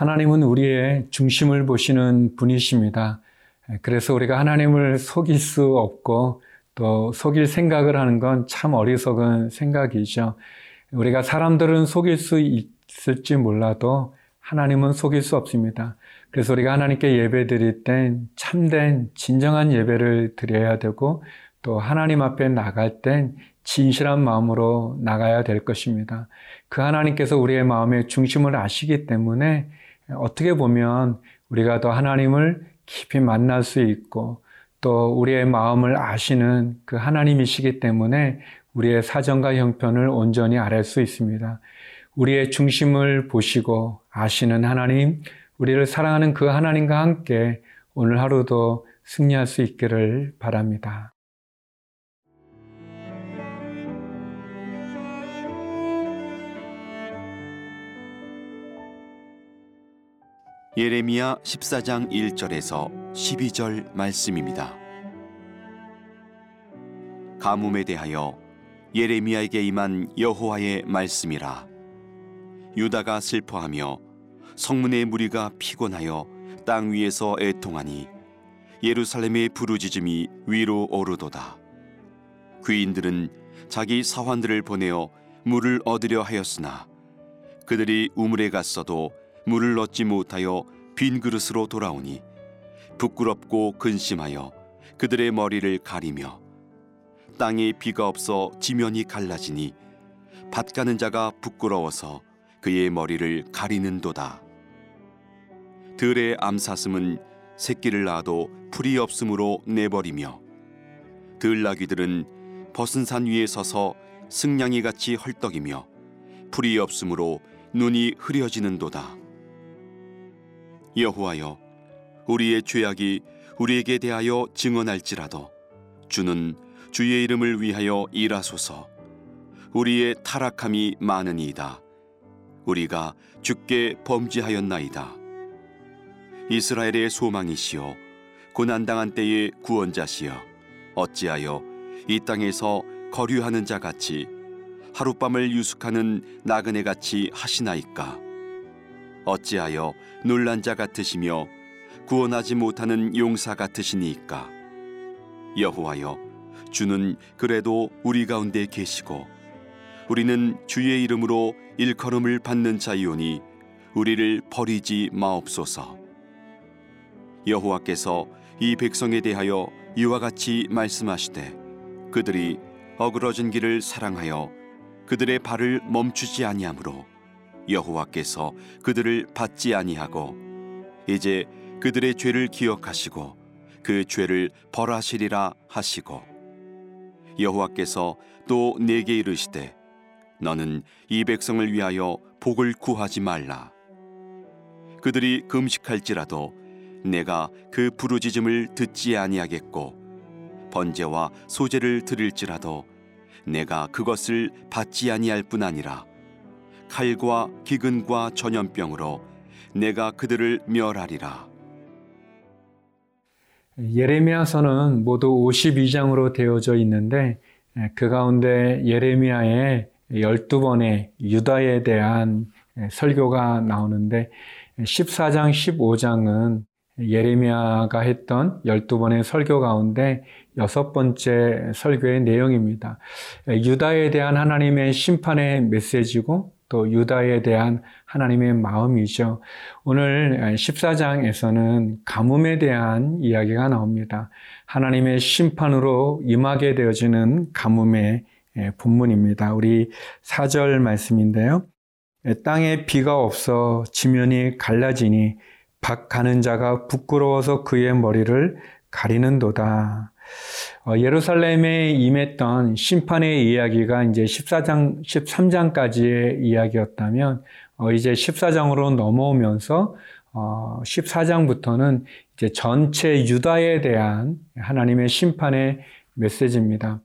하나님은 우리의 중심을 보시는 분이십니다. 그래서 우리가 하나님을 속일 수 없고 또 속일 생각을 하는 건 참 어리석은 생각이죠. 우리가 사람들은 속일 수 있을지 몰라도 하나님은 속일 수 없습니다. 그래서 우리가 하나님께 예배 드릴 땐 참된 진정한 예배를 드려야 되고 또 하나님 앞에 나갈 땐 진실한 마음으로 나가야 될 것입니다. 그 하나님께서 우리의 마음의 중심을 아시기 때문에 어떻게 보면 우리가 더 하나님을 깊이 만날 수 있고 또 우리의 마음을 아시는 그 하나님이시기 때문에 우리의 사정과 형편을 온전히 알을 수 있습니다. 우리의 중심을 보시고 아시는 하나님, 우리를 사랑하는 그 하나님과 함께 오늘 하루도 승리할 수 있기를 바랍니다. 예레미야 14장 1절에서 12절 말씀입니다. 가뭄에 대하여 예레미야에게 임한 여호와의 말씀이라 유다가 슬퍼하며 성문의 무리가 피곤하여 땅 위에서 애통하니 예루살렘의 부르짖음이 위로 오르도다 귀인들은 자기 사환들을 보내어 물을 얻으려 하였으나 그들이 우물에 갔어도 물을 얻지 못하여 빈 그릇으로 돌아오니 부끄럽고 근심하여 그들의 머리를 가리며 땅에 비가 없어 지면이 갈라지니 밭 가는 자가 부끄러워서 그의 머리를 가리는도다. 들의 암사슴은 새끼를 낳아도 풀이 없으므로 내버리며 들나귀들은 벗은 산 위에 서서 승냥이 같이 헐떡이며 풀이 없으므로 눈이 흐려지는도다. 여호와여 우리의 죄악이 우리에게 대하여 증언할지라도 주는 주의 이름을 위하여 일하소서. 우리의 타락함이 많으니이다. 우리가 주께 범죄하였나이다. 이스라엘의 소망이시여 고난당한 때의 구원자시여 어찌하여 이 땅에서 거류하는 자 같이 하룻밤을 유숙하는 나그네 같이 하시나이까 어찌하여 놀란 자 같으시며 구원하지 못하는 용사 같으시니까? 여호와여 주는 그래도 우리 가운데 계시고 우리는 주의 이름으로 일컬음을 받는 자이오니 우리를 버리지 마옵소서. 여호와께서 이 백성에 대하여 이와 같이 말씀하시되 그들이 어그러진 길을 사랑하여 그들의 발을 멈추지 아니하므로 여호와께서 그들을 받지 아니하고 이제 그들의 죄를 기억하시고 그 죄를 벌하시리라 하시고 여호와께서 또 내게 이르시되 너는 이 백성을 위하여 복을 구하지 말라. 그들이 금식할지라도 내가 그 부르짖음을 듣지 아니하겠고 번제와 소제를 드릴지라도 내가 그것을 받지 아니할 뿐 아니라 칼과 기근과 전염병으로 내가 그들을 멸하리라. 예레미야서는 모두 52장으로 되어져 있는데 그 가운데 예레미야의 12번의 유다에 대한 설교가 나오는데 14장, 15장은 예레미야가 했던 12번의 설교 가운데 여섯 번째 설교의 내용입니다. 유다에 대한 하나님의 심판의 메시지고 또 유다에 대한 하나님의 마음이죠. 오늘 14장에서는 가뭄에 대한 이야기가 나옵니다. 하나님의 심판으로 임하게 되어지는 가뭄의 본문입니다. 우리 4절 말씀인데요. 땅에 비가 없어 지면이 갈라지니 박 가는 자가 부끄러워서 그의 머리를 가리는도다. 어, 예루살렘에 임했던 심판의 이야기가 이제 14장, 13장까지의 이야기였다면, 어, 이제 14장으로 넘어오면서, 어, 14장부터는 이제 전체 유다에 대한 하나님의 심판의 메시지입니다.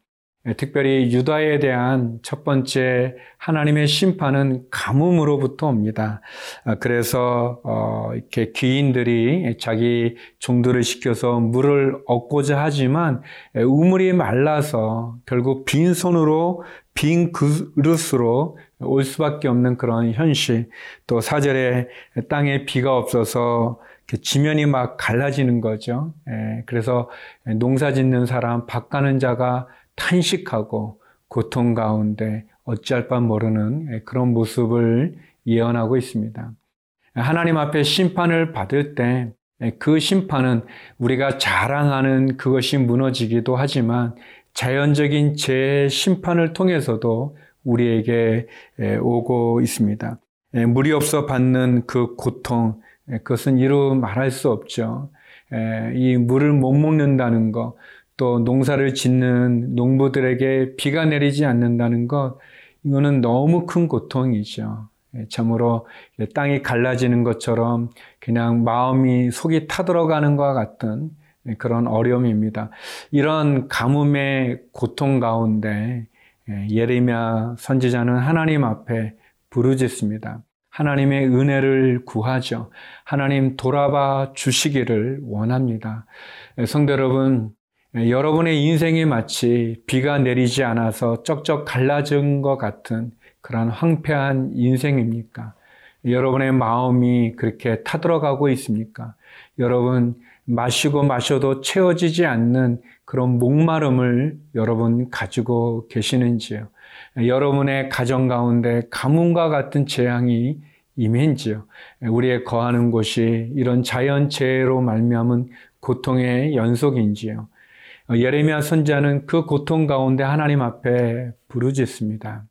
예, 특별히 유다에 대한 첫 번째 하나님의 심판은 가뭄으로부터 옵니다. 아, 그래서 어, 이렇게 귀인들이 자기 종들을 시켜서 물을 얻고자 하지만 예, 우물이 말라서 결국 빈 손으로 빈 그릇으로 올 수밖에 없는 그런 현실, 또 사절에 땅에 비가 없어서 지면이 막 갈라지는 거죠. 예, 그래서 농사 짓는 사람, 밭 가는 자가 탄식하고 고통 가운데 어찌할 바 모르는 예, 그런 모습을 예언하고 있습니다. 하나님 앞에 심판을 받을 때 그 심판은 우리가 자랑하는 그것이 무너지기도 하지만 자연적인 재 심판을 통해서도 우리에게 오고 있습니다. 물이 없어 받는 그 고통, 그것은 이루 말할 수 없죠. 이 물을 못 먹는다는 것, 또 농사를 짓는 농부들에게 비가 내리지 않는다는 것, 이거는 너무 큰 고통이죠. 예, 참으로 땅이 갈라지는 것처럼 그냥 마음이 속이 타들어가는 것과 같은 그런 어려움입니다. 이런 가뭄의 고통 가운데 예, 예레미야 선지자는 하나님 앞에 부르짖습니다. 하나님의 은혜를 구하죠. 하나님 돌아봐 주시기를 원합니다. 예, 성도 여러분, 여러분의 인생이 마치 비가 내리지 않아서 쩍쩍 갈라진 것 같은 그러한 황폐한 인생입니까? 여러분의 마음이 그렇게 타들어가고 있습니까? 여러분, 마시고 마셔도 채워지지 않는 그런 목마름을 여러분 가지고 계시는지요? 여러분의 가정 가운데 가뭄과 같은 재앙이 임했지요? 우리의 거하는 곳이 이런 자연재해로 말미암은 고통의 연속인지요? 예레미야 선자는 그 고통 가운데 하나님 앞에 부르짖습니다.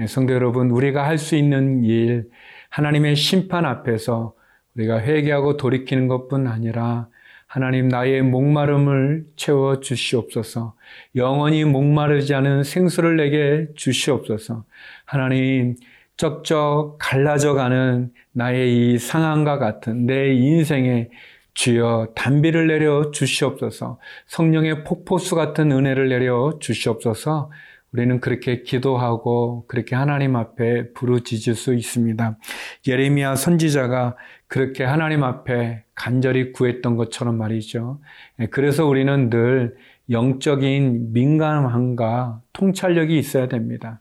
예, 성도 여러분, 우리가 할 수 있는 일, 하나님의 심판 앞에서 우리가 회개하고 돌이키는 것뿐 아니라 하나님 나의 목마름을 채워 주시옵소서. 영원히 목마르지 않은 생수를 내게 주시옵소서. 하나님 쩍쩍 갈라져 가는 나의 이 상황과 같은 내 인생에 주여 단비를 내려 주시옵소서. 성령의 폭포수 같은 은혜를 내려 주시옵소서. 우리는 그렇게 기도하고 그렇게 하나님 앞에 부르짖을 수 있습니다. 예레미야 선지자가 그렇게 하나님 앞에 간절히 구했던 것처럼 말이죠. 예, 그래서 우리는 늘 영적인 민감함과 통찰력이 있어야 됩니다.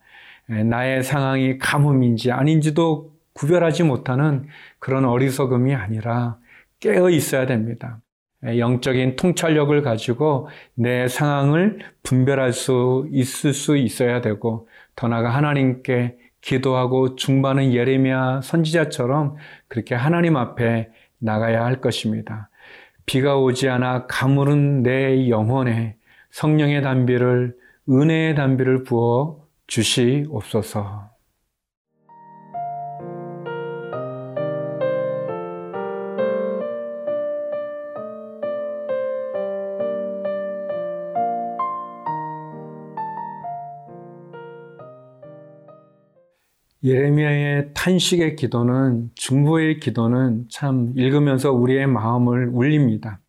예, 나의 상황이 가뭄인지 아닌지도 구별하지 못하는 그런 어리석음이 아니라 깨어 있어야 됩니다. 영적인 통찰력을 가지고 내 상황을 분별할 수 있을 수 있어야 되고 더 나아가 하나님께 기도하고 중반은 예레미야 선지자처럼 그렇게 하나님 앞에 나가야 할 것입니다. 비가 오지 않아 가물은 내 영혼에 성령의 담비를 은혜의 담비를 부어 주시옵소서. 예레미야의 탄식의 기도는 중보의 기도는 참 읽으면서 우리의 마음을 울립니다.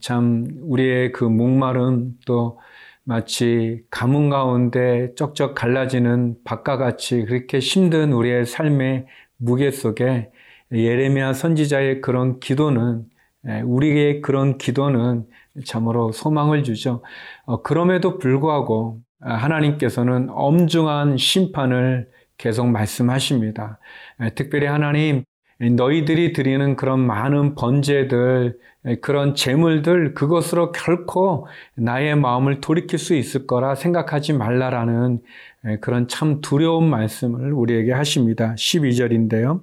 참 우리의 그 목마름 또 마치 가뭄 가운데 쩍쩍 갈라지는 밭과 같이 그렇게 힘든 우리의 삶의 무게 속에 예레미야 선지자의 그런 기도는 우리의 그런 기도는 참으로 소망을 주죠. 어, 그럼에도 불구하고 하나님께서는 엄중한 심판을 계속 말씀하십니다. 특별히 하나님, 너희들이 드리는 그런 많은 번제들, 그런 재물들, 그것으로 결코 나의 마음을 돌이킬 수 있을 거라 생각하지 말라라는 그런 참 두려운 말씀을 우리에게 하십니다. 12절인데요.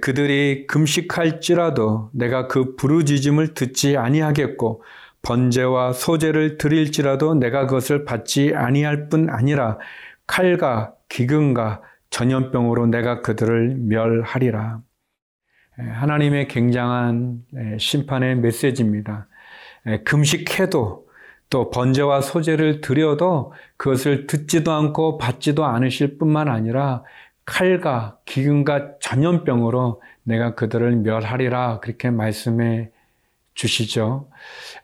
그들이 금식할지라도 내가 그 부르짖음을 듣지 아니하겠고 번제와 소제를 드릴지라도 내가 그것을 받지 아니할 뿐 아니라 칼과 기근과 전염병으로 내가 그들을 멸하리라. 하나님의 굉장한 심판의 메시지입니다. 금식해도 또 번제와 소제를 드려도 그것을 듣지도 않고 받지도 않으실 뿐만 아니라 칼과 기근과 전염병으로 내가 그들을 멸하리라 그렇게 말씀해 주시죠.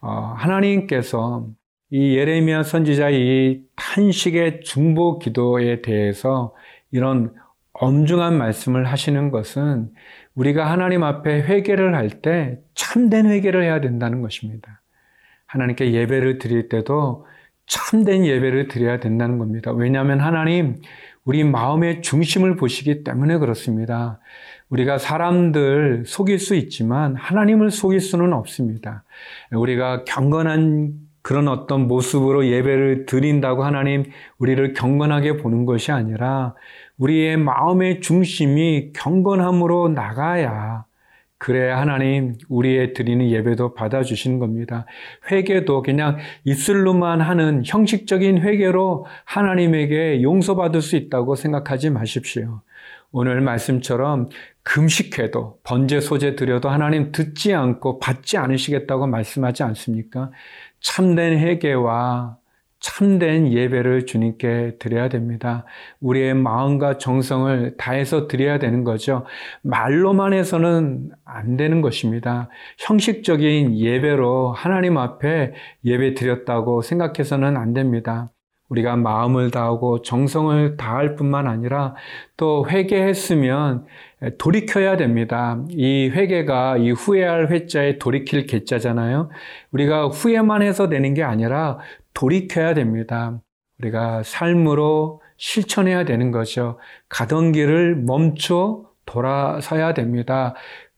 어, 하나님께서 이 예레미야 선지자의 이 탄식의 중보 기도에 대해서 이런 엄중한 말씀을 하시는 것은 우리가 하나님 앞에 회개를 할 때 참된 회개를 해야 된다는 것입니다. 하나님께 예배를 드릴 때도 참된 예배를 드려야 된다는 겁니다. 왜냐하면 하나님 우리 마음의 중심을 보시기 때문에 그렇습니다. 우리가 사람들 속일 수 있지만 하나님을 속일 수는 없습니다. 우리가 경건한 그런 어떤 모습으로 예배를 드린다고 하나님 우리를 경건하게 보는 것이 아니라 우리의 마음의 중심이 경건함으로 나가야 그래야 하나님 우리의 드리는 예배도 받아주시는 겁니다. 회개도 그냥 입술로만 하는 형식적인 회개로 하나님에게 용서받을 수 있다고 생각하지 마십시오. 오늘 말씀처럼 금식해도 번제 소제 드려도 하나님 듣지 않고 받지 않으시겠다고 말씀하지 않습니까? 참된 회개와 참된 예배를 주님께 드려야 됩니다. 우리의 마음과 정성을 다해서 드려야 되는 거죠. 말로만 해서는 안 되는 것입니다. 형식적인 예배로 하나님 앞에 예배 드렸다고 생각해서는 안 됩니다. 우리가 마음을 다하고 정성을 다할 뿐만 아니라 또 회개했으면 돌이켜야 됩니다. 이 회개가 이 후회할 회자에 돌이킬 개자잖아요. 우리가 후회만 해서 되는 게 아니라 돌이켜야 됩니다. 우리가 삶으로 실천해야 되는 거죠. 가던 길을 멈춰 돌아서야 됩니다.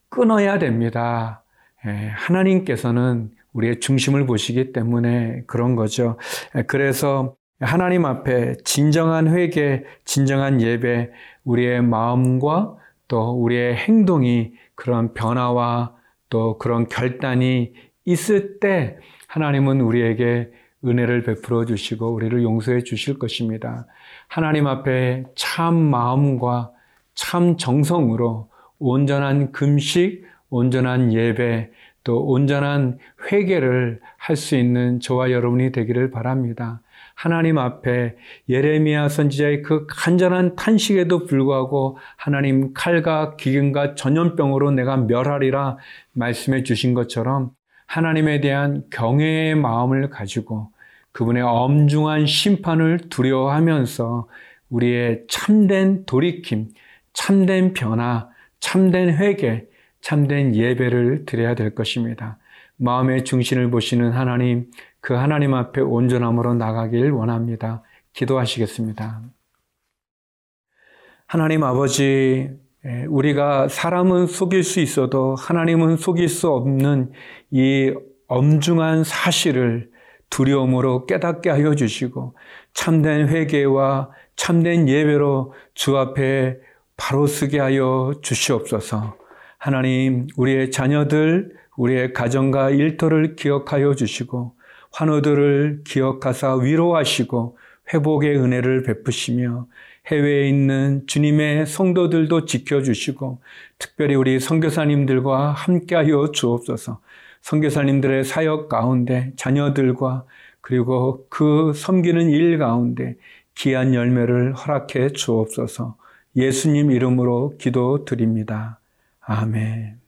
끊어야 됩니다. 예, 하나님께서는 우리의 중심을 보시기 때문에 그런 거죠. 예, 그래서 하나님 앞에 진정한 회개, 진정한 예배, 우리의 마음과 또 우리의 행동이 그런 변화와 또 그런 결단이 있을 때 하나님은 우리에게 은혜를 베풀어 주시고 우리를 용서해 주실 것입니다. 하나님 앞에 참 마음과 참 정성으로 온전한 금식, 온전한 예배, 또 온전한 회개를 할 수 있는 저와 여러분이 되기를 바랍니다. 하나님 앞에 예레미야 선지자의 그 간절한 탄식에도 불구하고 하나님 칼과 기근과 전염병으로 내가 멸하리라 말씀해 주신 것처럼 하나님에 대한 경외의 마음을 가지고 그분의 엄중한 심판을 두려워하면서 우리의 참된 돌이킴, 참된 변화, 참된 회개, 참된 예배를 드려야 될 것입니다. 마음의 중심을 보시는 하나님, 그 하나님 앞에 온전함으로 나가길 원합니다. 기도하시겠습니다. 하나님 아버지, 예, 우리가 사람은 속일 수 있어도 하나님은 속일 수 없는 이 엄중한 사실을 두려움으로 깨닫게 하여 주시고 참된 회개와 참된 예배로 주 앞에 바로 서게 하여 주시옵소서. 하나님, 우리의 자녀들, 우리의 가정과 일터를 기억하여 주시고 환우들을 기억하사 위로하시고 회복의 은혜를 베푸시며 해외에 있는 주님의 성도들도 지켜주시고 특별히 우리 선교사님들과 함께하여 주옵소서. 선교사님들의 사역 가운데 자녀들과 그리고 그 섬기는 일 가운데 귀한 열매를 허락해 주옵소서. 예수님 이름으로 기도드립니다. 아멘.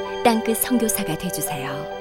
땅끝 성교사가 되주세요